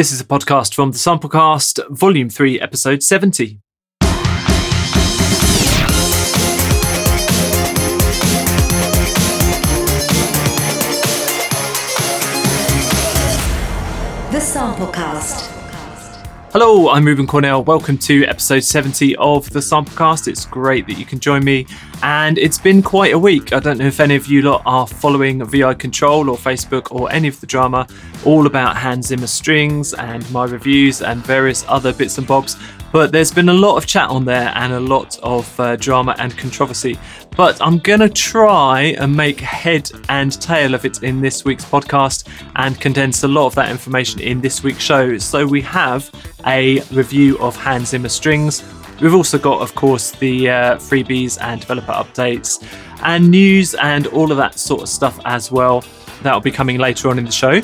This is a podcast from the Samplecast, Volume 3, Episode 70. The Samplecast. Hello, I'm Ruben Cornell. Welcome to episode 70 of the Samplecast. It's great that you can join me, and it's been quite a week. I don't know if any of you lot are following VI Control or Facebook or any of the drama, all about Hans Zimmer strings and my reviews and various other bits and bobs. But there's been a lot of chat on there and a lot of uh, drama and controversy. But I'm going to try and make head and tail of it in this week's podcast and condense a lot of that information in this week's show. So we have a review of Hans Zimmer strings. We've also got, of course, the uh, freebies and developer updates and news and all of that sort of stuff as well. That'll be coming later on in the show.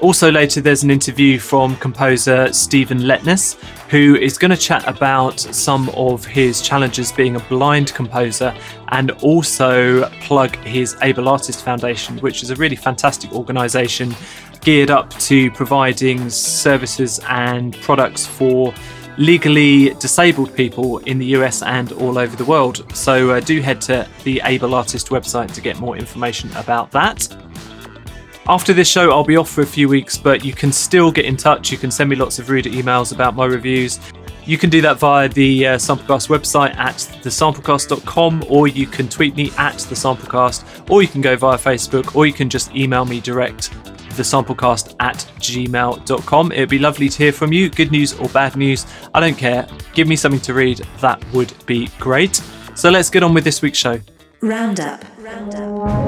Also, later, there's an interview from composer Stephen Letnes, who is going to chat about some of his challenges being a blind composer and also plug his Able Artist Foundation, which is a really fantastic organisation geared up to providing services and products for legally disabled people in the US and all over the world. So, uh, do head to the Able Artist website to get more information about that. After this show, I'll be off for a few weeks, but you can still get in touch. You can send me lots of reader emails about my reviews. You can do that via the uh, Samplecast website at thesamplecast.com, or you can tweet me at the Samplecast, or you can go via Facebook, or you can just email me direct thesamplecast at gmail.com. It'd be lovely to hear from you. Good news or bad news, I don't care. Give me something to read. That would be great. So let's get on with this week's show. Roundup. Roundup.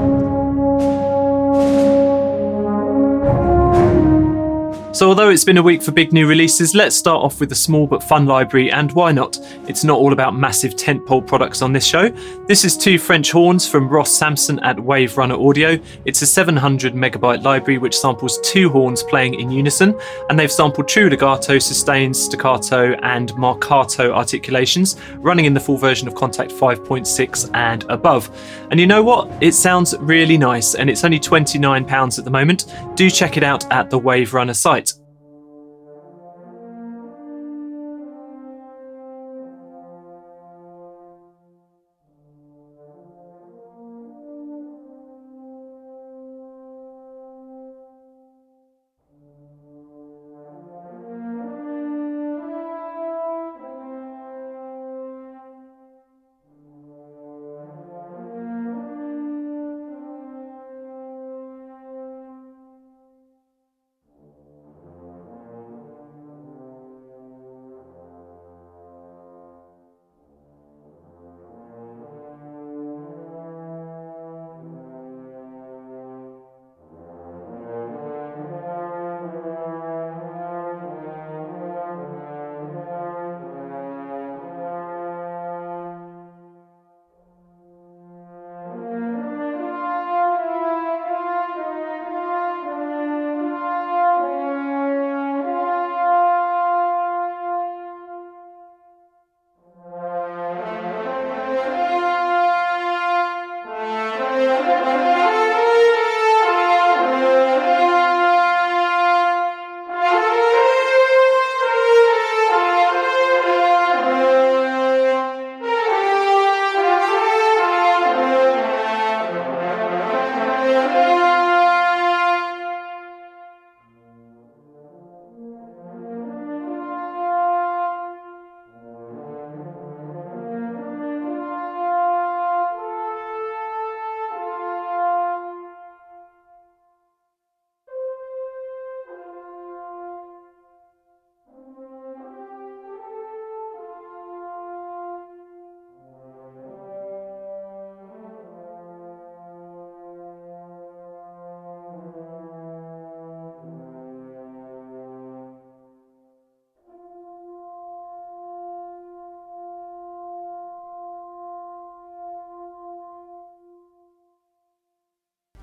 So, although it's been a week for big new releases, let's start off with a small but fun library, and why not? It's not all about massive tentpole products on this show. This is two French horns from Ross Sampson at Wave Runner Audio. It's a 700 megabyte library which samples two horns playing in unison, and they've sampled true legato, sustains, staccato, and marcato articulations, running in the full version of Kontakt 5.6 and above. And you know what? It sounds really nice, and it's only £29 at the moment. Do check it out at the Wave Runner site.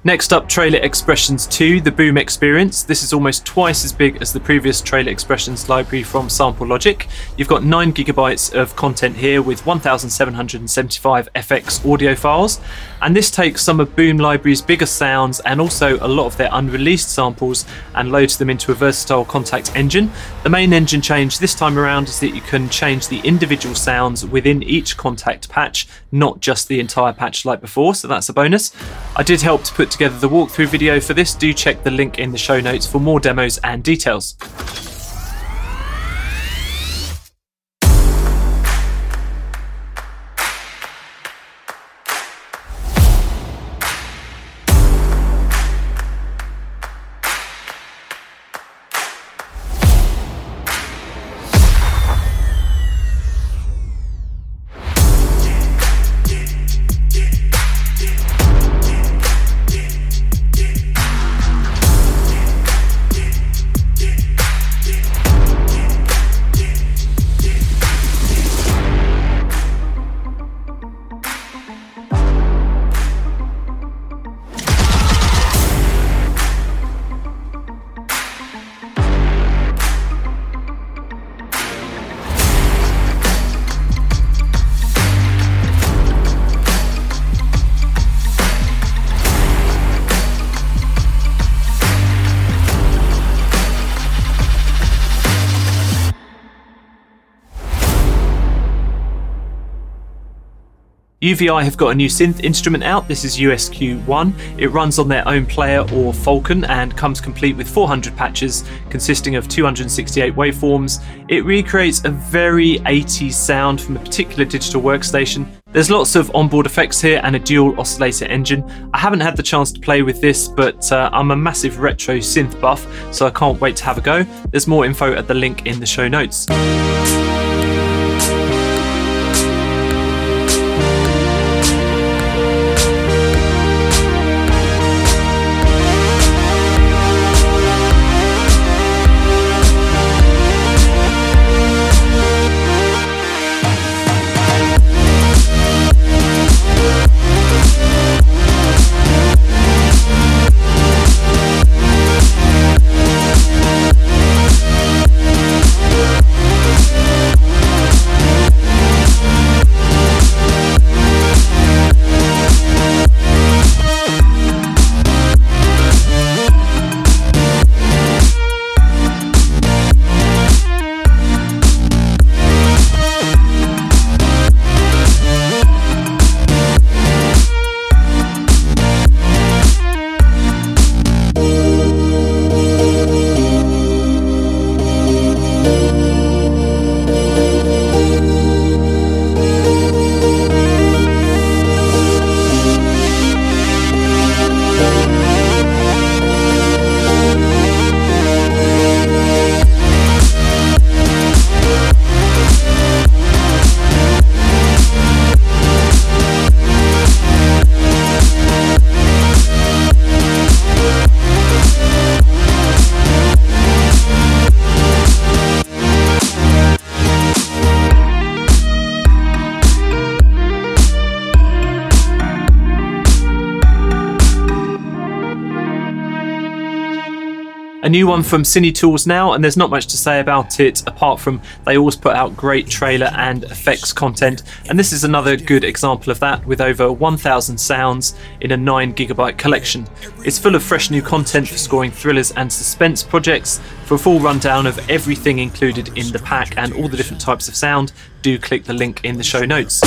Next up, Trailer Expressions 2, the Boom Experience. This is almost twice as big as the previous Trailer Expressions library from Sample Logic. You've got 9 gigabytes of content here with 1,775 FX audio files, and this takes some of Boom Library's biggest sounds and also a lot of their unreleased samples and loads them into a versatile Kontakt engine. The main engine change this time around is that you can change the individual sounds within each Kontakt patch, not just the entire patch like before, so that's a bonus. I did help to put together the walkthrough video for this. Do check the link in the show notes for more demos and details. UVI have got a new synth instrument out. This is USQ1. It runs on their own player or Falcon and comes complete with 400 patches consisting of 268 waveforms. It recreates a very 80s sound from a particular digital workstation. There's lots of onboard effects here and a dual oscillator engine. I haven't had the chance to play with this, but uh, I'm a massive retro synth buff, so I can't wait to have a go. There's more info at the link in the show notes. A new one from Cine Tools now, and there's not much to say about it apart from they always put out great trailer and effects content. And this is another good example of that with over 1,000 sounds in a 9GB collection. It's full of fresh new content for scoring thrillers and suspense projects. For a full rundown of everything included in the pack and all the different types of sound, do click the link in the show notes.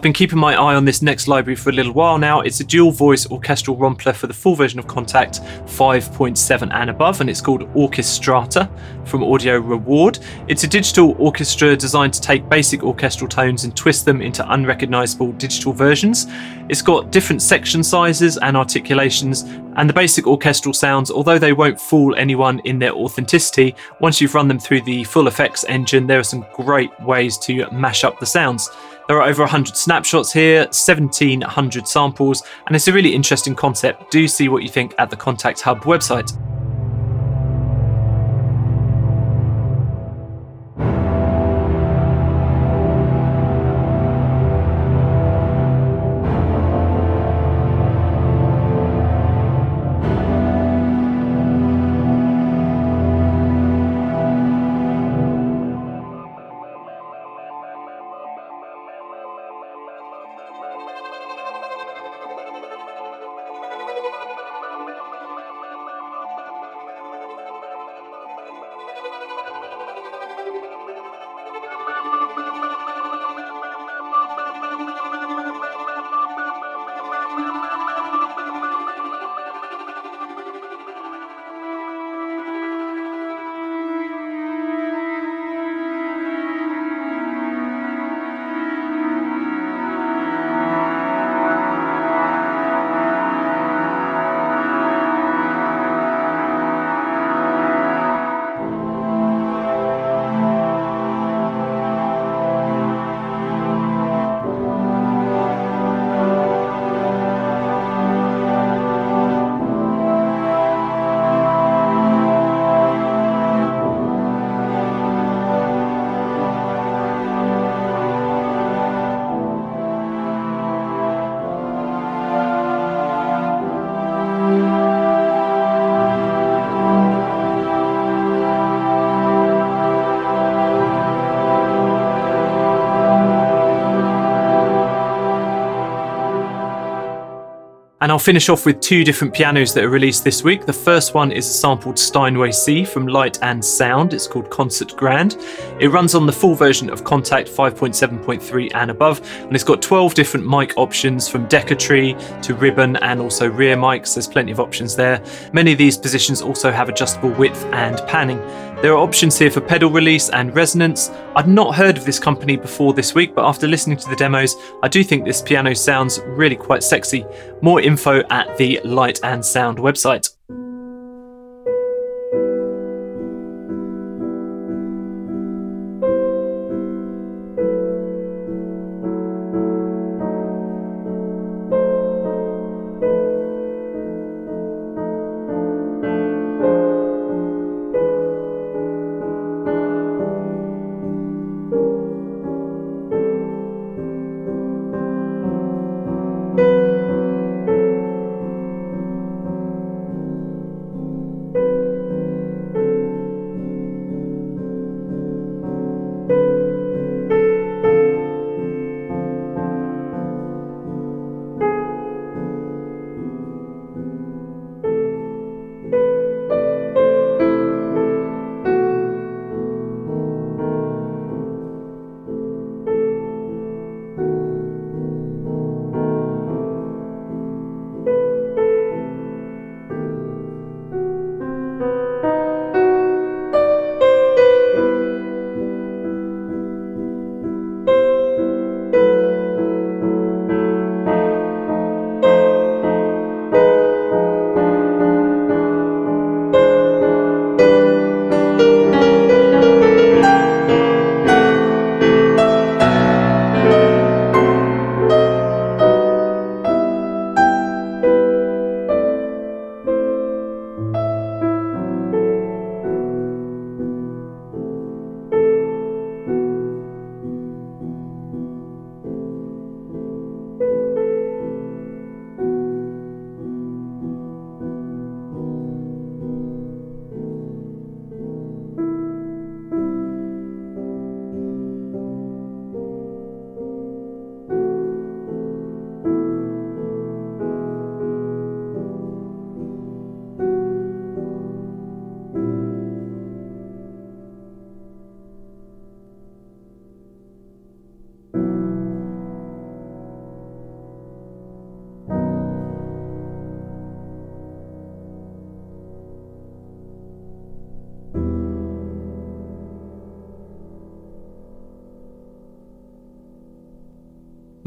I've been keeping my eye on this next library for a little while now. It's a dual voice orchestral rompler for the full version of Kontakt 5.7 and above, and it's called Orchestrata from Audio Reward. It's a digital orchestra designed to take basic orchestral tones and twist them into unrecognizable digital versions. It's got different section sizes and articulations, and the basic orchestral sounds, although they won't fool anyone in their authenticity, once you've run them through the full effects engine, there are some great ways to mash up the sounds. There are over 100 snapshots here, 1700 samples, and it's a really interesting concept. Do see what you think at the Kontakt Hub website. And I'll finish off with two different pianos that are released this week. The first one is a sampled Steinway C from Light and Sound. It's called Concert Grand. It runs on the full version of Kontakt 5.7.3 and above, and it's got 12 different mic options from Tree to ribbon and also rear mics. There's plenty of options there. Many of these positions also have adjustable width and panning. There are options here for pedal release and resonance. I'd not heard of this company before this week, but after listening to the demos, I do think this piano sounds really quite sexy. More info at the Light and Sound website.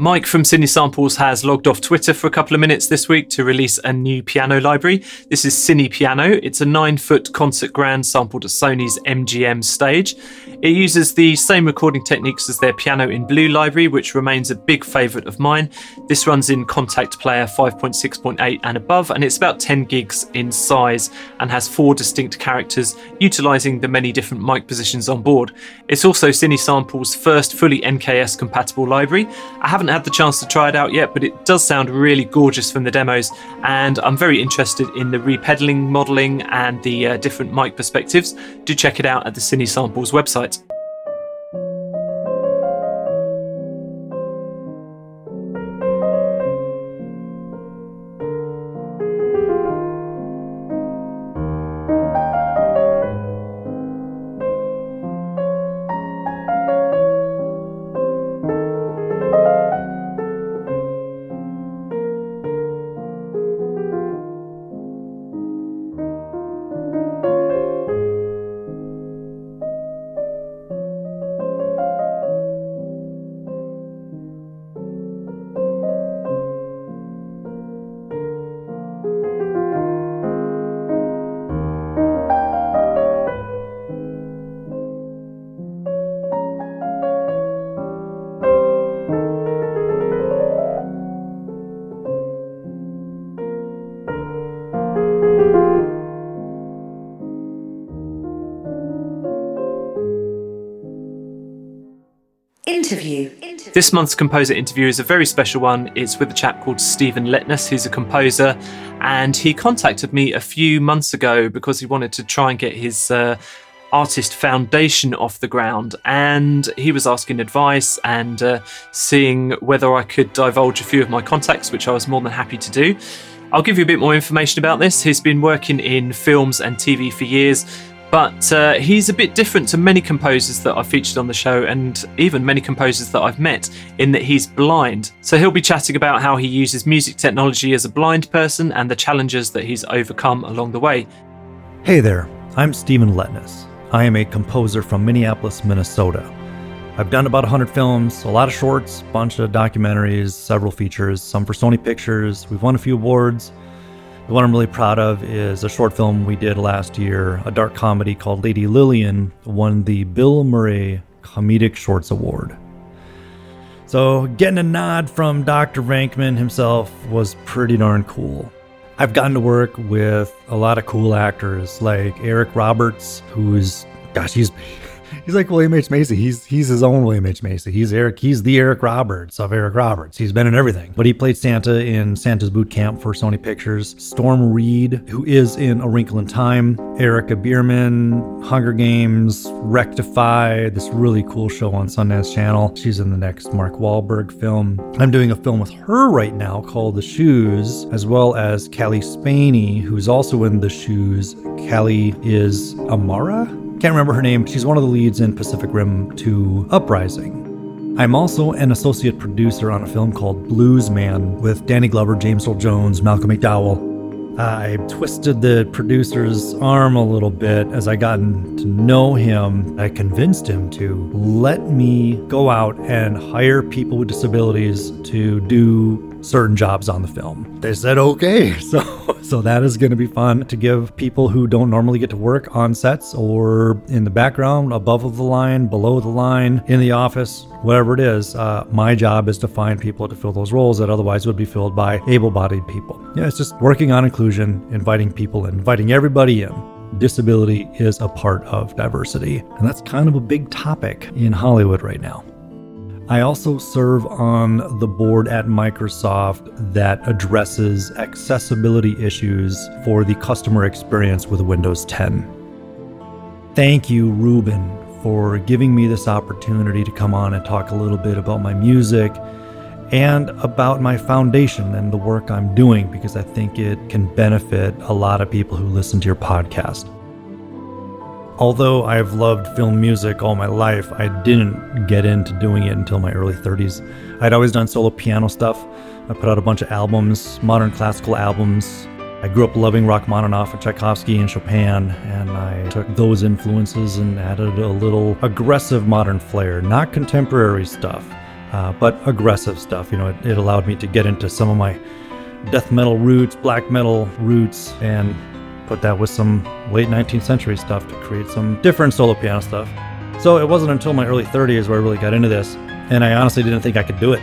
Mike from Cine Samples has logged off Twitter for a couple of minutes this week to release a new piano library. This is Cine Piano. It's a nine foot concert grand sampled at Sony's MGM stage. It uses the same recording techniques as their Piano in Blue library, which remains a big favourite of mine. This runs in Kontakt Player 5.6.8 and above, and it's about 10 gigs in size and has four distinct characters, utilising the many different mic positions on board. It's also Cine Samples' first fully NKS compatible library. I haven't had the chance to try it out yet, but it does sound really gorgeous from the demos, and I'm very interested in the repedaling modelling and the uh, different mic perspectives. Do check it out at the Cine Samples website. This month's composer interview is a very special one. It's with a chap called Stephen Letnes, who's a composer, and he contacted me a few months ago because he wanted to try and get his uh, artist foundation off the ground. And he was asking advice and uh, seeing whether I could divulge a few of my contacts, which I was more than happy to do. I'll give you a bit more information about this. He's been working in films and TV for years, but uh, he's a bit different to many composers that I've featured on the show, and even many composers that I've met, in that he's blind. So he'll be chatting about how he uses music technology as a blind person and the challenges that he's overcome along the way. Hey there, I'm Stephen Letnes. I am a composer from Minneapolis, Minnesota. I've done about 100 films, a lot of shorts, bunch of documentaries, several features, some for Sony Pictures. We've won a few awards. The one I'm really proud of is a short film we did last year, a dark comedy called Lady Lillian, won the Bill Murray Comedic Shorts Award. So, getting a nod from Dr. Venkman himself was pretty darn cool. I've gotten to work with a lot of cool actors like Eric Roberts, who's, gosh, he's He's like William H. Macy. He's he's his own William H. Macy. He's Eric. He's the Eric Roberts of Eric Roberts. He's been in everything. But he played Santa in Santa's Boot Camp for Sony Pictures. Storm Reed, who is in A Wrinkle in Time. Erica Bierman, Hunger Games, Rectify. This really cool show on Sundance Channel. She's in the next Mark Wahlberg film. I'm doing a film with her right now called The Shoes, as well as Cailee Spaeny, who's also in The Shoes. Callie is Amara can't remember her name. She's one of the leads in Pacific Rim 2 Uprising. I'm also an associate producer on a film called Blues Man with Danny Glover, James Earl Jones, Malcolm McDowell. I twisted the producer's arm a little bit as I got to know him. I convinced him to let me go out and hire people with disabilities to do certain jobs on the film. They said okay. So so that is going to be fun to give people who don't normally get to work on sets or in the background, above the line, below the line, in the office, whatever it is. Uh, my job is to find people to fill those roles that otherwise would be filled by able-bodied people. Yeah, it's just working on inclusion, inviting people, inviting everybody in disability is a part of diversity. And that's kind of a big topic in Hollywood right now. I also serve on the board at Microsoft that addresses accessibility issues for the customer experience with Windows 10. Thank you, Ruben, for giving me this opportunity to come on and talk a little bit about my music and about my foundation and the work I'm doing because I think it can benefit a lot of people who listen to your podcast. Although I've loved film music all my life, I didn't get into doing it until my early 30s. I'd always done solo piano stuff. I put out a bunch of albums, modern classical albums. I grew up loving Rachmaninoff and Tchaikovsky and Chopin, and I took those influences and added a little aggressive modern flair, not contemporary stuff. uh, but aggressive stuff. You know, it, it allowed me to get into some of my death metal roots, black metal roots, and put that with some late 19th century stuff to create some different solo piano stuff. So it wasn't until my early 30s where I really got into this, and I honestly didn't think I could do it.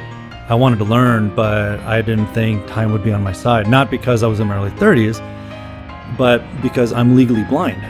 I wanted to learn, but I didn't think time would be on my side. Not because I was in my early 30s, but because I'm legally blind.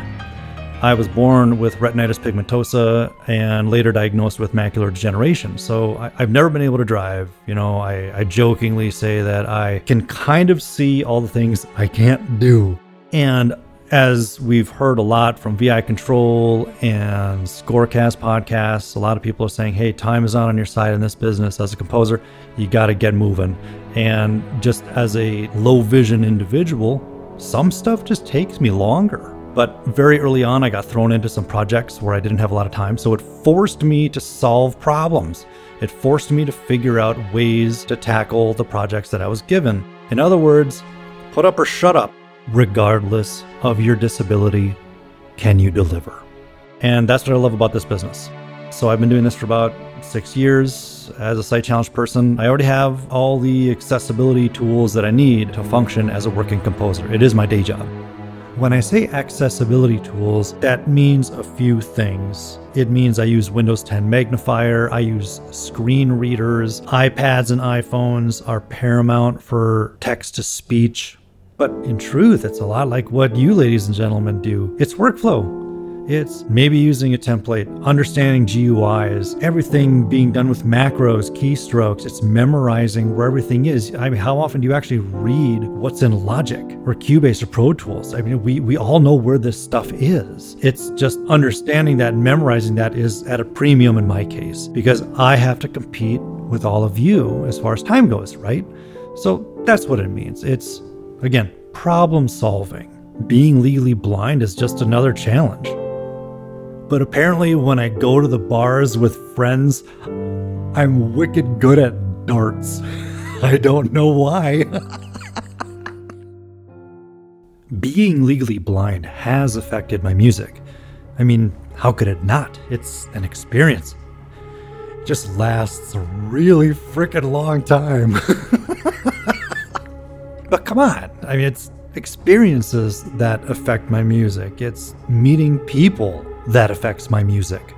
I was born with retinitis pigmentosa and later diagnosed with macular degeneration. So I, have never been able to drive. You know, I, I jokingly say that I can kind of see all the things I can't do. And as we've heard a lot from VI Control and Scorecast podcasts, a lot of people are saying, hey, time is not on your side in this business. As a composer, you got to get moving. And just as a low vision individual, some stuff just takes me longer. But very early on, I got thrown into some projects where I didn't have a lot of time. So it forced me to solve problems. It forced me to figure out ways to tackle the projects that I was given. In other words, put up or shut up regardless of your disability, can you deliver? And that's what I love about this business. So I've been doing this for about six years as a sight challenged person. I already have all the accessibility tools that I need to function as a working composer. It is my day job. When I say accessibility tools, that means a few things. It means I use Windows 10 magnifier, I use screen readers, iPads and iPhones are paramount for text to speech. But in truth, it's a lot like what you, ladies and gentlemen, do. It's workflow. It's maybe using a template, understanding GUIs, everything being done with macros, keystrokes. It's memorizing where everything is. I mean, how often do you actually read what's in Logic or Cubase or Pro Tools? I mean, we, we all know where this stuff is. It's just understanding that and memorizing that is at a premium in my case because I have to compete with all of you as far as time goes, right? So that's what it means. It's Again, problem solving. Being legally blind is just another challenge. But apparently, when I go to the bars with friends, I'm wicked good at darts. I don't know why. Being legally blind has affected my music. I mean, how could it not? It's an experience. It just lasts a really freaking long time. But come on, I mean, it's experiences that affect my music, it's meeting people that affects my music.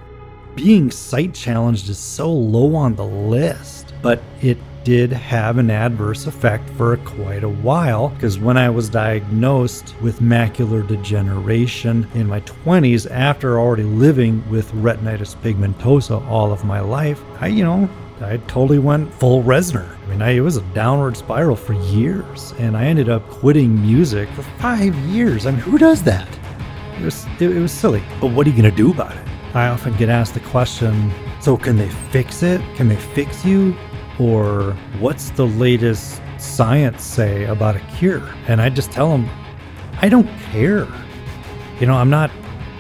Being sight challenged is so low on the list, but it did have an adverse effect for quite a while because when I was diagnosed with macular degeneration in my 20s after already living with retinitis pigmentosa all of my life, I, you know, I totally went full Reznor. I mean, I, it was a downward spiral for years, and I ended up quitting music for five years. I mean, who does that? It was, it, it was silly. But what are you going to do about it? I often get asked the question so, can they fix it? Can they fix you? Or what's the latest science say about a cure? And I just tell them, I don't care. You know, I'm not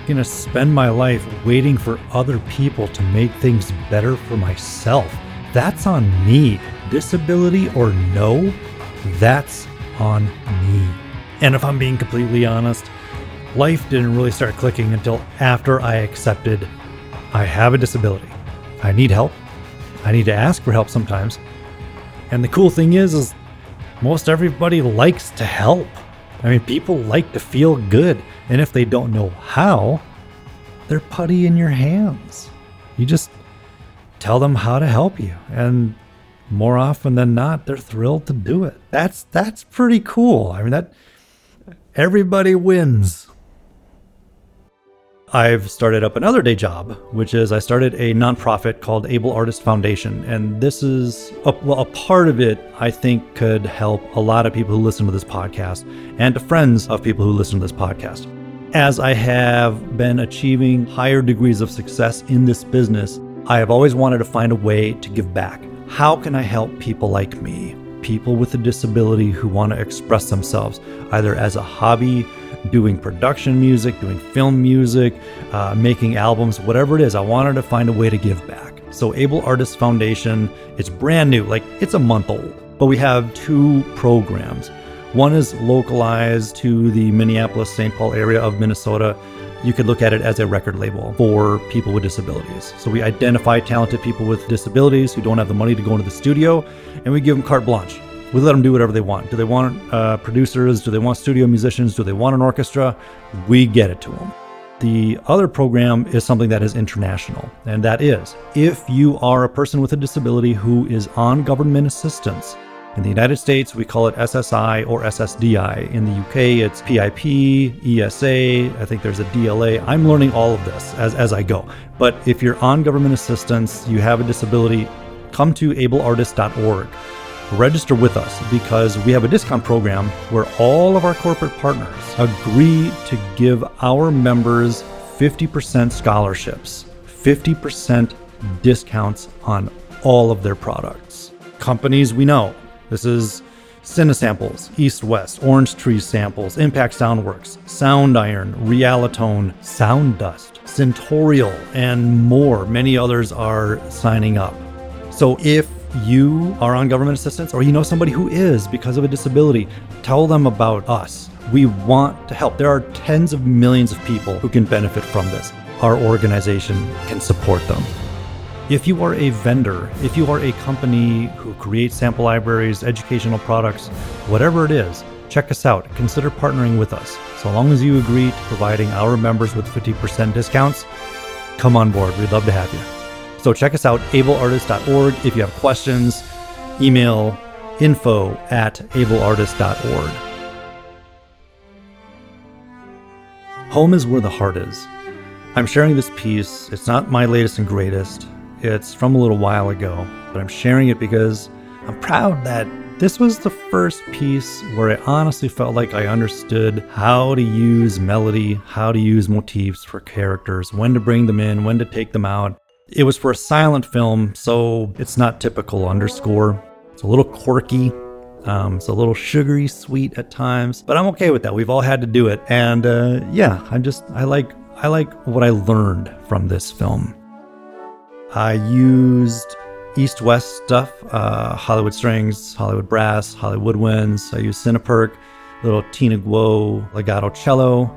going to spend my life waiting for other people to make things better for myself. That's on me. Disability or no, that's on me. And if I'm being completely honest, life didn't really start clicking until after I accepted I have a disability. I need help. I need to ask for help sometimes. And the cool thing is is most everybody likes to help. I mean, people like to feel good, and if they don't know how, they're putty in your hands. You just tell them how to help you and more often than not they're thrilled to do it that's that's pretty cool i mean that everybody wins I've started up another day job, which is I started a nonprofit called Able Artist Foundation. And this is a, well, a part of it, I think, could help a lot of people who listen to this podcast and to friends of people who listen to this podcast. As I have been achieving higher degrees of success in this business, I have always wanted to find a way to give back. How can I help people like me, people with a disability who want to express themselves, either as a hobby, doing production music, doing film music, uh, making albums, whatever it is? I wanted to find a way to give back. So, Able Artists Foundation, it's brand new, like it's a month old, but we have two programs. One is localized to the Minneapolis St. Paul area of Minnesota. You could look at it as a record label for people with disabilities. So we identify talented people with disabilities who don't have the money to go into the studio, and we give them carte blanche. We let them do whatever they want. Do they want uh, producers? Do they want studio musicians? Do they want an orchestra? We get it to them. The other program is something that is international, and that is if you are a person with a disability who is on government assistance, in the United States, we call it SSI or SSDI. In the UK, it's PIP, ESA. I think there's a DLA. I'm learning all of this as, as I go. But if you're on government assistance, you have a disability, come to ableartist.org. Register with us because we have a discount program where all of our corporate partners agree to give our members 50% scholarships, 50% discounts on all of their products. Companies we know this is Cinesamples, East West, Orange Tree Samples, Impact Soundworks, Sound Iron, Realitone, Sound Dust, Centorial, and more. Many others are signing up. So if you are on government assistance or you know somebody who is because of a disability, tell them about us. We want to help. There are tens of millions of people who can benefit from this. Our organization can support them. If you are a vendor, if you are a company who creates sample libraries, educational products, whatever it is, check us out. Consider partnering with us. So long as you agree to providing our members with 50% discounts, come on board. We'd love to have you. So check us out, ableartist.org. If you have questions, email info at ableartist.org. Home is where the heart is. I'm sharing this piece. It's not my latest and greatest. It's from a little while ago, but I'm sharing it because I'm proud that this was the first piece where I honestly felt like I understood how to use melody, how to use motifs for characters, when to bring them in, when to take them out. It was for a silent film, so it's not typical underscore. It's a little quirky. Um, it's a little sugary sweet at times, but I'm okay with that. We've all had to do it, and uh, yeah, I'm just I like I like what I learned from this film. I used East West stuff, uh, Hollywood Strings, Hollywood Brass, Hollywood Winds. I used CinePerc, little Tina Guo legato cello.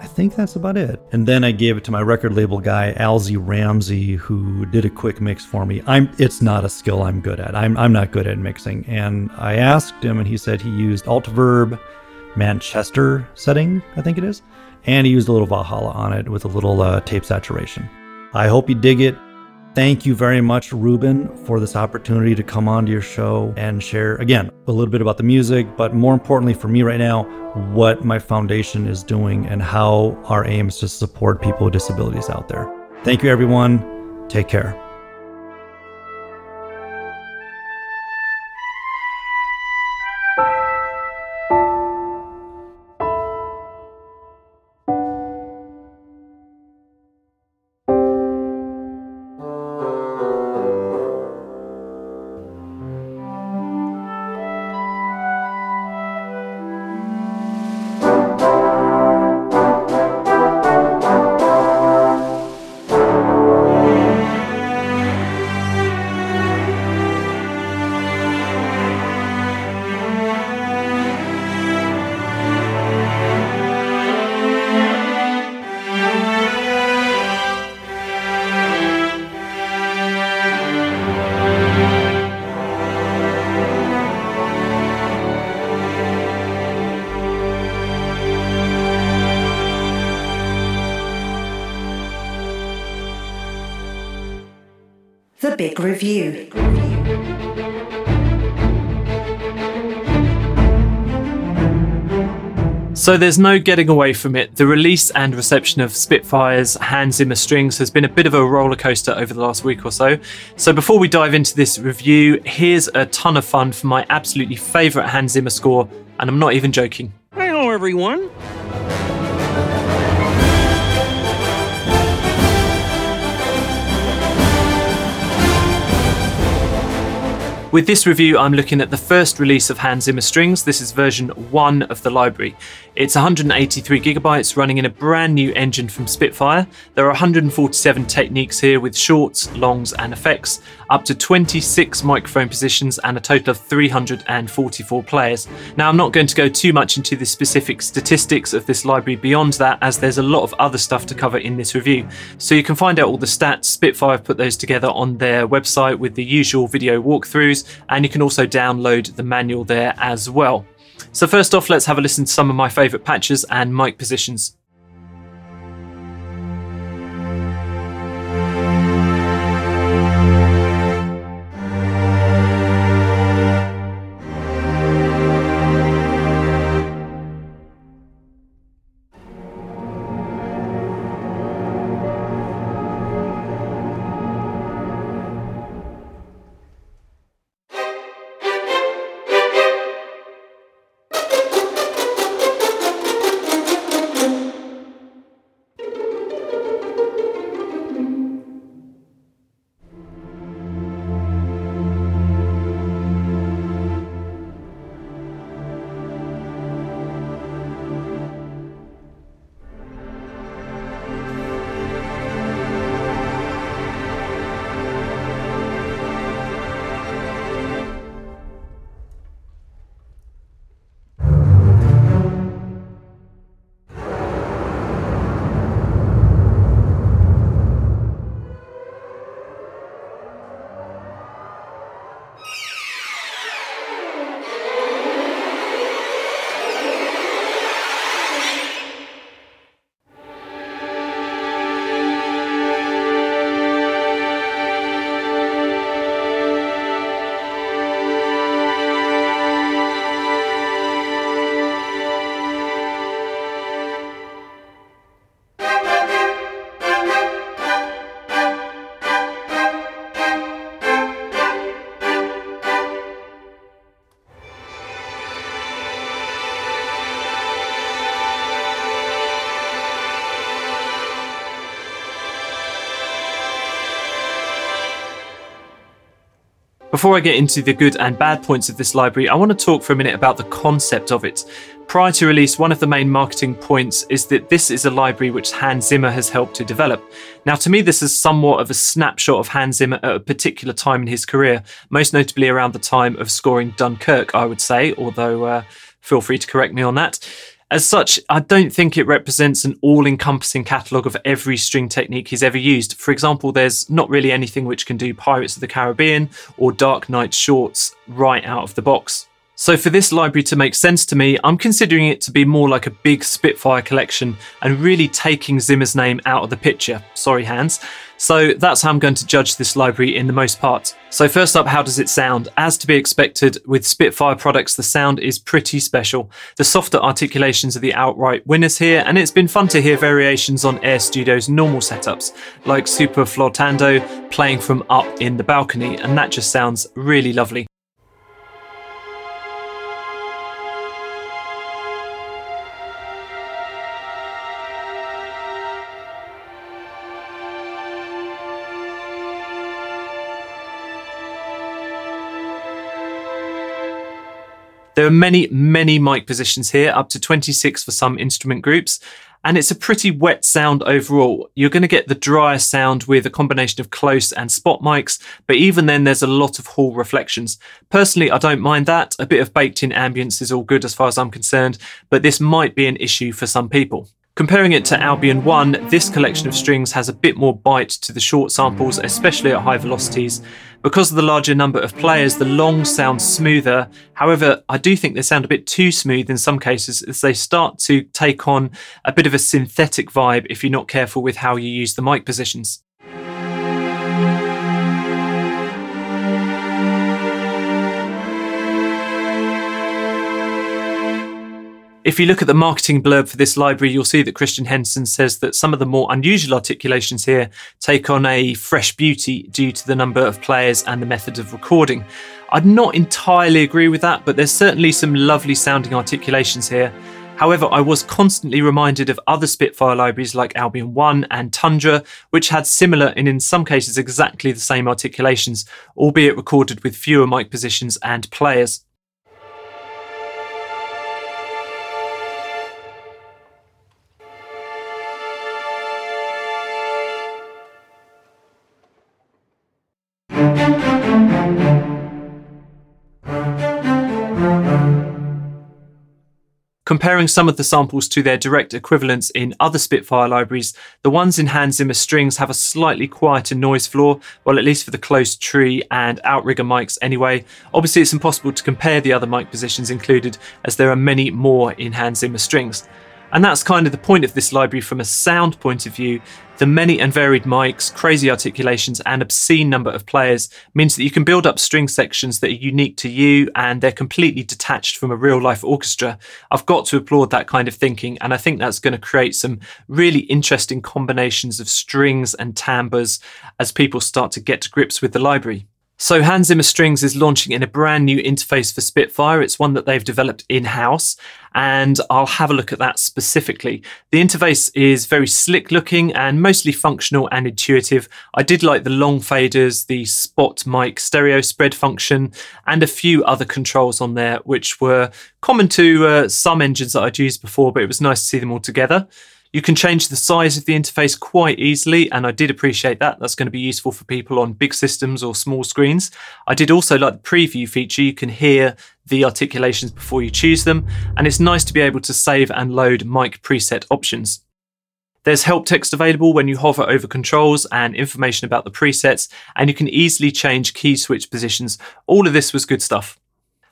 I think that's about it. And then I gave it to my record label guy, Alzy Ramsey, who did a quick mix for me. I'm it's not a skill I'm good at. I'm I'm not good at mixing. And I asked him and he said he used Altiverb Manchester setting, I think it is. And he used a little Valhalla on it with a little uh, tape saturation. I hope you dig it. Thank you very much, Ruben, for this opportunity to come onto your show and share, again, a little bit about the music, but more importantly for me right now, what my foundation is doing and how our aim is to support people with disabilities out there. Thank you, everyone. Take care. So there's no getting away from it. The release and reception of Spitfire's Hans Zimmer Strings has been a bit of a roller coaster over the last week or so. So before we dive into this review, here's a ton of fun for my absolutely favourite Hans Zimmer score, and I'm not even joking. Hello, everyone. With this review, I'm looking at the first release of Hans Zimmer strings. This is version 1 of the library. It's 183 gigabytes running in a brand new engine from Spitfire. There are 147 techniques here with shorts, longs, and effects, up to 26 microphone positions, and a total of 344 players. Now, I'm not going to go too much into the specific statistics of this library beyond that, as there's a lot of other stuff to cover in this review. So you can find out all the stats. Spitfire put those together on their website with the usual video walkthroughs, and you can also download the manual there as well. So, first off, let's have a listen to some of my favourite patches and mic positions. Before I get into the good and bad points of this library, I want to talk for a minute about the concept of it. Prior to release, one of the main marketing points is that this is a library which Hans Zimmer has helped to develop. Now, to me, this is somewhat of a snapshot of Hans Zimmer at a particular time in his career, most notably around the time of scoring Dunkirk, I would say, although uh, feel free to correct me on that. As such, I don't think it represents an all encompassing catalogue of every string technique he's ever used. For example, there's not really anything which can do Pirates of the Caribbean or Dark Knight shorts right out of the box. So, for this library to make sense to me, I'm considering it to be more like a big Spitfire collection and really taking Zimmer's name out of the picture. Sorry, Hans. So, that's how I'm going to judge this library in the most part. So, first up, how does it sound? As to be expected, with Spitfire products, the sound is pretty special. The softer articulations are the outright winners here, and it's been fun to hear variations on Air Studio's normal setups, like Super Flautando playing from up in the balcony, and that just sounds really lovely. There are many, many mic positions here, up to 26 for some instrument groups. And it's a pretty wet sound overall. You're going to get the drier sound with a combination of close and spot mics, but even then, there's a lot of hall reflections. Personally, I don't mind that. A bit of baked in ambience is all good as far as I'm concerned, but this might be an issue for some people. Comparing it to Albion 1, this collection of strings has a bit more bite to the short samples, especially at high velocities. Because of the larger number of players, the long sound smoother. However, I do think they sound a bit too smooth in some cases as they start to take on a bit of a synthetic vibe if you're not careful with how you use the mic positions. If you look at the marketing blurb for this library, you'll see that Christian Henson says that some of the more unusual articulations here take on a fresh beauty due to the number of players and the method of recording. I'd not entirely agree with that, but there's certainly some lovely sounding articulations here. However, I was constantly reminded of other Spitfire libraries like Albion 1 and Tundra, which had similar and in some cases exactly the same articulations, albeit recorded with fewer mic positions and players. Comparing some of the samples to their direct equivalents in other Spitfire libraries, the ones in Hans Zimmer strings have a slightly quieter noise floor, well, at least for the closed tree and outrigger mics anyway. Obviously, it's impossible to compare the other mic positions included, as there are many more in Hans Zimmer strings. And that's kind of the point of this library from a sound point of view. The many and varied mics, crazy articulations, and obscene number of players means that you can build up string sections that are unique to you and they're completely detached from a real life orchestra. I've got to applaud that kind of thinking, and I think that's going to create some really interesting combinations of strings and timbres as people start to get to grips with the library. So Hans Zimmer Strings is launching in a brand new interface for Spitfire. It's one that they've developed in-house, and I'll have a look at that specifically. The interface is very slick looking and mostly functional and intuitive. I did like the long faders, the spot mic stereo spread function, and a few other controls on there, which were common to uh, some engines that I'd used before, but it was nice to see them all together. You can change the size of the interface quite easily, and I did appreciate that. That's going to be useful for people on big systems or small screens. I did also like the preview feature. You can hear the articulations before you choose them, and it's nice to be able to save and load mic preset options. There's help text available when you hover over controls and information about the presets, and you can easily change key switch positions. All of this was good stuff.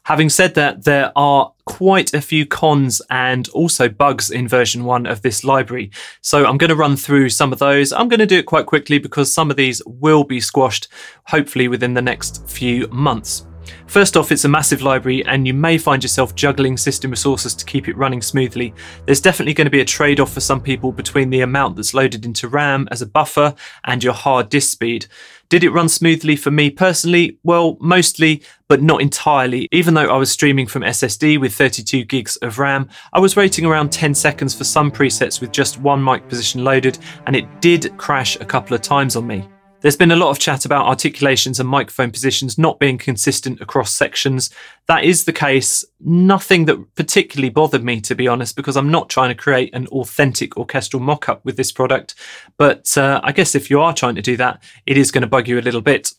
Having said that, there are quite a few cons and also bugs in version one of this library. So I'm going to run through some of those. I'm going to do it quite quickly because some of these will be squashed hopefully within the next few months. First off, it's a massive library and you may find yourself juggling system resources to keep it running smoothly. There's definitely going to be a trade off for some people between the amount that's loaded into RAM as a buffer and your hard disk speed. Did it run smoothly for me personally? Well, mostly, but not entirely. Even though I was streaming from SSD with 32 gigs of RAM, I was waiting around 10 seconds for some presets with just one mic position loaded, and it did crash a couple of times on me. There's been a lot of chat about articulations and microphone positions not being consistent across sections. That is the case. Nothing that particularly bothered me, to be honest, because I'm not trying to create an authentic orchestral mock up with this product. But uh, I guess if you are trying to do that, it is going to bug you a little bit.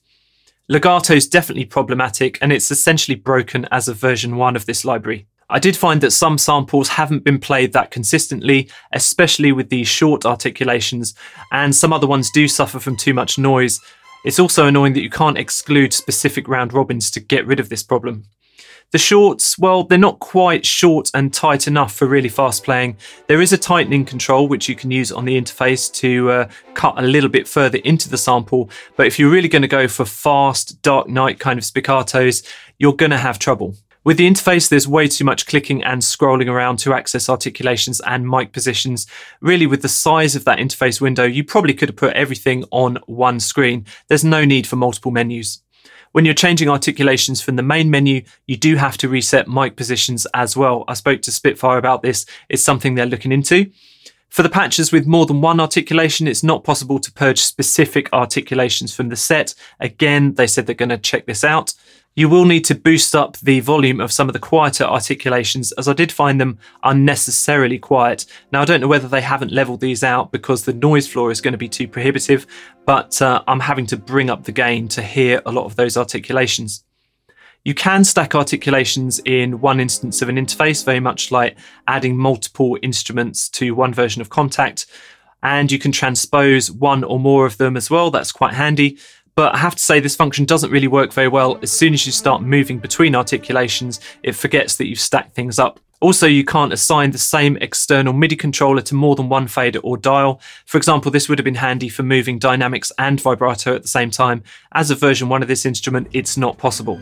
Legato is definitely problematic and it's essentially broken as a version 1 of this library. I did find that some samples haven't been played that consistently, especially with these short articulations, and some other ones do suffer from too much noise. It's also annoying that you can't exclude specific round robins to get rid of this problem. The shorts, well, they're not quite short and tight enough for really fast playing. There is a tightening control which you can use on the interface to uh, cut a little bit further into the sample, but if you're really going to go for fast, Dark Knight kind of spiccatos, you're going to have trouble. With the interface, there's way too much clicking and scrolling around to access articulations and mic positions. Really, with the size of that interface window, you probably could have put everything on one screen. There's no need for multiple menus. When you're changing articulations from the main menu, you do have to reset mic positions as well. I spoke to Spitfire about this. It's something they're looking into. For the patches with more than one articulation, it's not possible to purge specific articulations from the set. Again, they said they're going to check this out. You will need to boost up the volume of some of the quieter articulations, as I did find them unnecessarily quiet. Now, I don't know whether they haven't leveled these out because the noise floor is going to be too prohibitive, but uh, I'm having to bring up the gain to hear a lot of those articulations. You can stack articulations in one instance of an interface, very much like adding multiple instruments to one version of Kontakt. And you can transpose one or more of them as well. That's quite handy. But I have to say, this function doesn't really work very well. As soon as you start moving between articulations, it forgets that you've stacked things up. Also, you can't assign the same external MIDI controller to more than one fader or dial. For example, this would have been handy for moving dynamics and vibrato at the same time. As a version 1 of this instrument, it's not possible.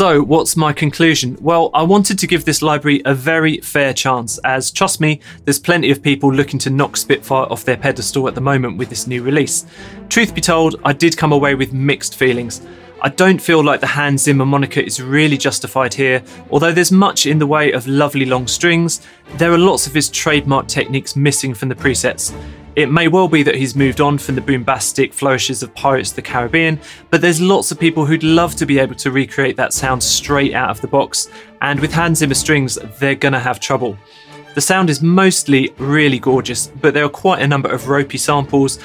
So, what's my conclusion? Well, I wanted to give this library a very fair chance, as trust me, there's plenty of people looking to knock Spitfire off their pedestal at the moment with this new release. Truth be told, I did come away with mixed feelings. I don't feel like the Hans Zimmer moniker is really justified here, although there's much in the way of lovely long strings, there are lots of his trademark techniques missing from the presets. It may well be that he's moved on from the bombastic flourishes of Pirates of the Caribbean, but there's lots of people who'd love to be able to recreate that sound straight out of the box, and with Hans Zimmer strings, they're gonna have trouble. The sound is mostly really gorgeous, but there are quite a number of ropey samples.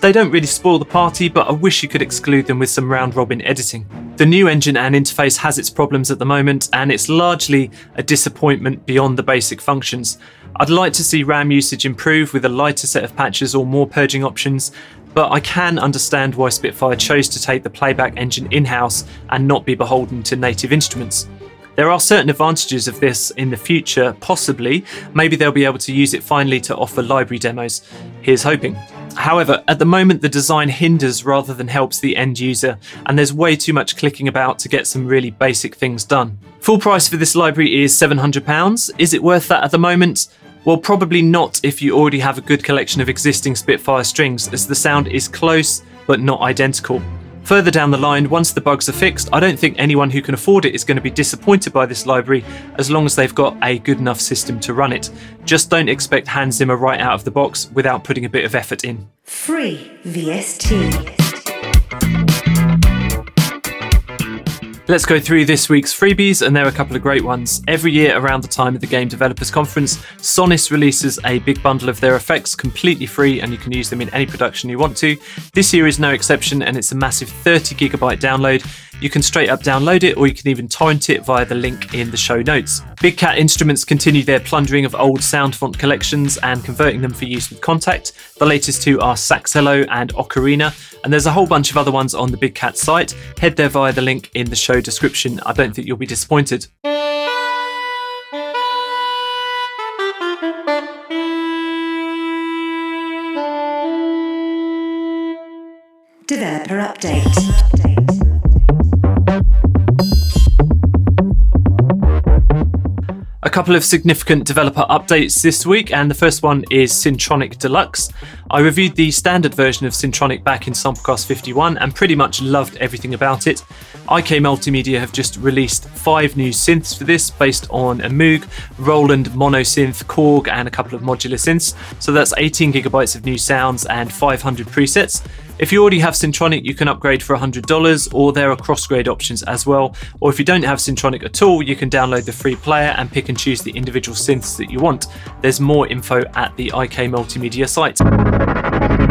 They don't really spoil the party, but I wish you could exclude them with some round robin editing. The new engine and interface has its problems at the moment, and it's largely a disappointment beyond the basic functions. I'd like to see RAM usage improve with a lighter set of patches or more purging options, but I can understand why Spitfire chose to take the playback engine in house and not be beholden to native instruments. There are certain advantages of this in the future, possibly. Maybe they'll be able to use it finally to offer library demos. Here's hoping. However, at the moment, the design hinders rather than helps the end user, and there's way too much clicking about to get some really basic things done. Full price for this library is £700. Is it worth that at the moment? Well, probably not if you already have a good collection of existing Spitfire strings, as the sound is close but not identical. Further down the line, once the bugs are fixed, I don't think anyone who can afford it is going to be disappointed by this library as long as they've got a good enough system to run it. Just don't expect Hans Zimmer right out of the box without putting a bit of effort in. Free VST. Let's go through this week's freebies, and there are a couple of great ones. Every year, around the time of the Game Developers Conference, Sonniss releases a big bundle of their effects completely free, and you can use them in any production you want to. This year is no exception, and it's a massive 30 gigabyte download. You can straight up download it, or you can even torrent it via the link in the show notes. Big Cat Instruments continue their plundering of old sound font collections and converting them for use with Kontakt. The latest two are Saxello and Ocarina, and there's a whole bunch of other ones on the Big Cat site. Head there via the link in the show description. I don't think you'll be disappointed. Developer update. Couple of significant developer updates this week, and the first one is Syntronik Deluxe. I reviewed the standard version of Syntronik back in Samplecast 51 and pretty much loved everything about it. IK Multimedia have just released five new synths for this based on a Moog, Roland Monosynth, Korg, and a couple of modular synths. So that's 18 gigabytes of new sounds and 500 presets. If you already have Syntronik, you can upgrade for $100, or there are cross-grade options as well. Or if you don't have Syntronik at all, you can download the free player and pick and choose the individual synths that you want. There's more info at the IK Multimedia site. Thank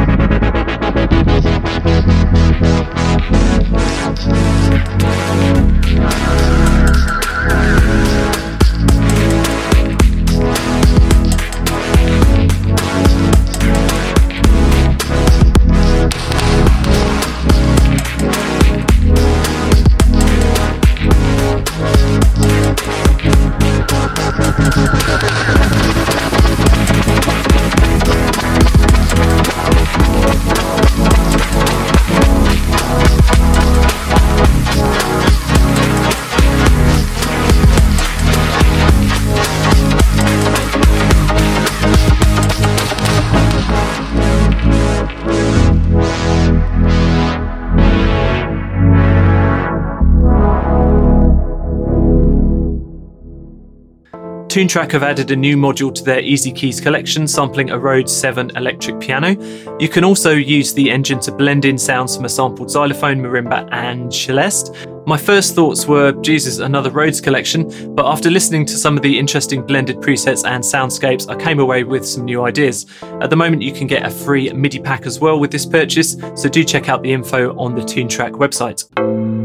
Toontrack have added a new module to their EZkeys collection, sampling a Rhodes 7 electric piano. You can also use the engine to blend in sounds from a sampled xylophone, marimba, and celeste. My first thoughts were, Jesus, another Rhodes collection, but after listening to some of the interesting blended presets and soundscapes, I came away with some new ideas. At the moment, you can get a free MIDI pack as well with this purchase, so do check out the info on the Toontrack website.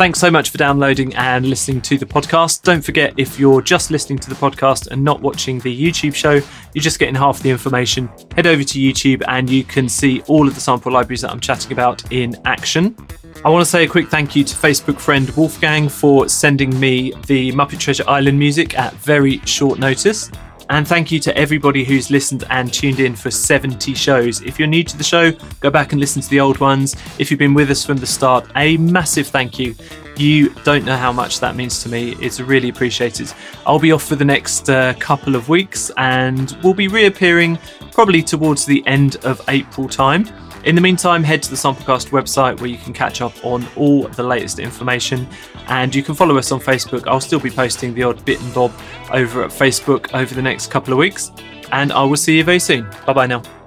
Thanks so much for downloading and listening to the podcast. Don't forget, if you're just listening to the podcast and not watching the YouTube show, you're just getting half the information. Head over to YouTube and you can see all of the sample libraries that I'm chatting about in action. I want to say a quick thank you to Facebook friend Wolfgang for sending me the Muppet Treasure Island music at very short notice. And thank you to everybody who's listened and tuned in for 70 shows. If you're new to the show, go back and listen to the old ones. If you've been with us from the start, a massive thank you. You don't know how much that means to me. It's really appreciated. I'll be off for the next uh, couple of weeks and we'll be reappearing probably towards the end of April time. In the meantime, head to the Samplecast website where you can catch up on all the latest information and you can follow us on Facebook. I'll still be posting the odd bit and bob over at Facebook over the next couple of weeks, and I will see you very soon. Bye bye now.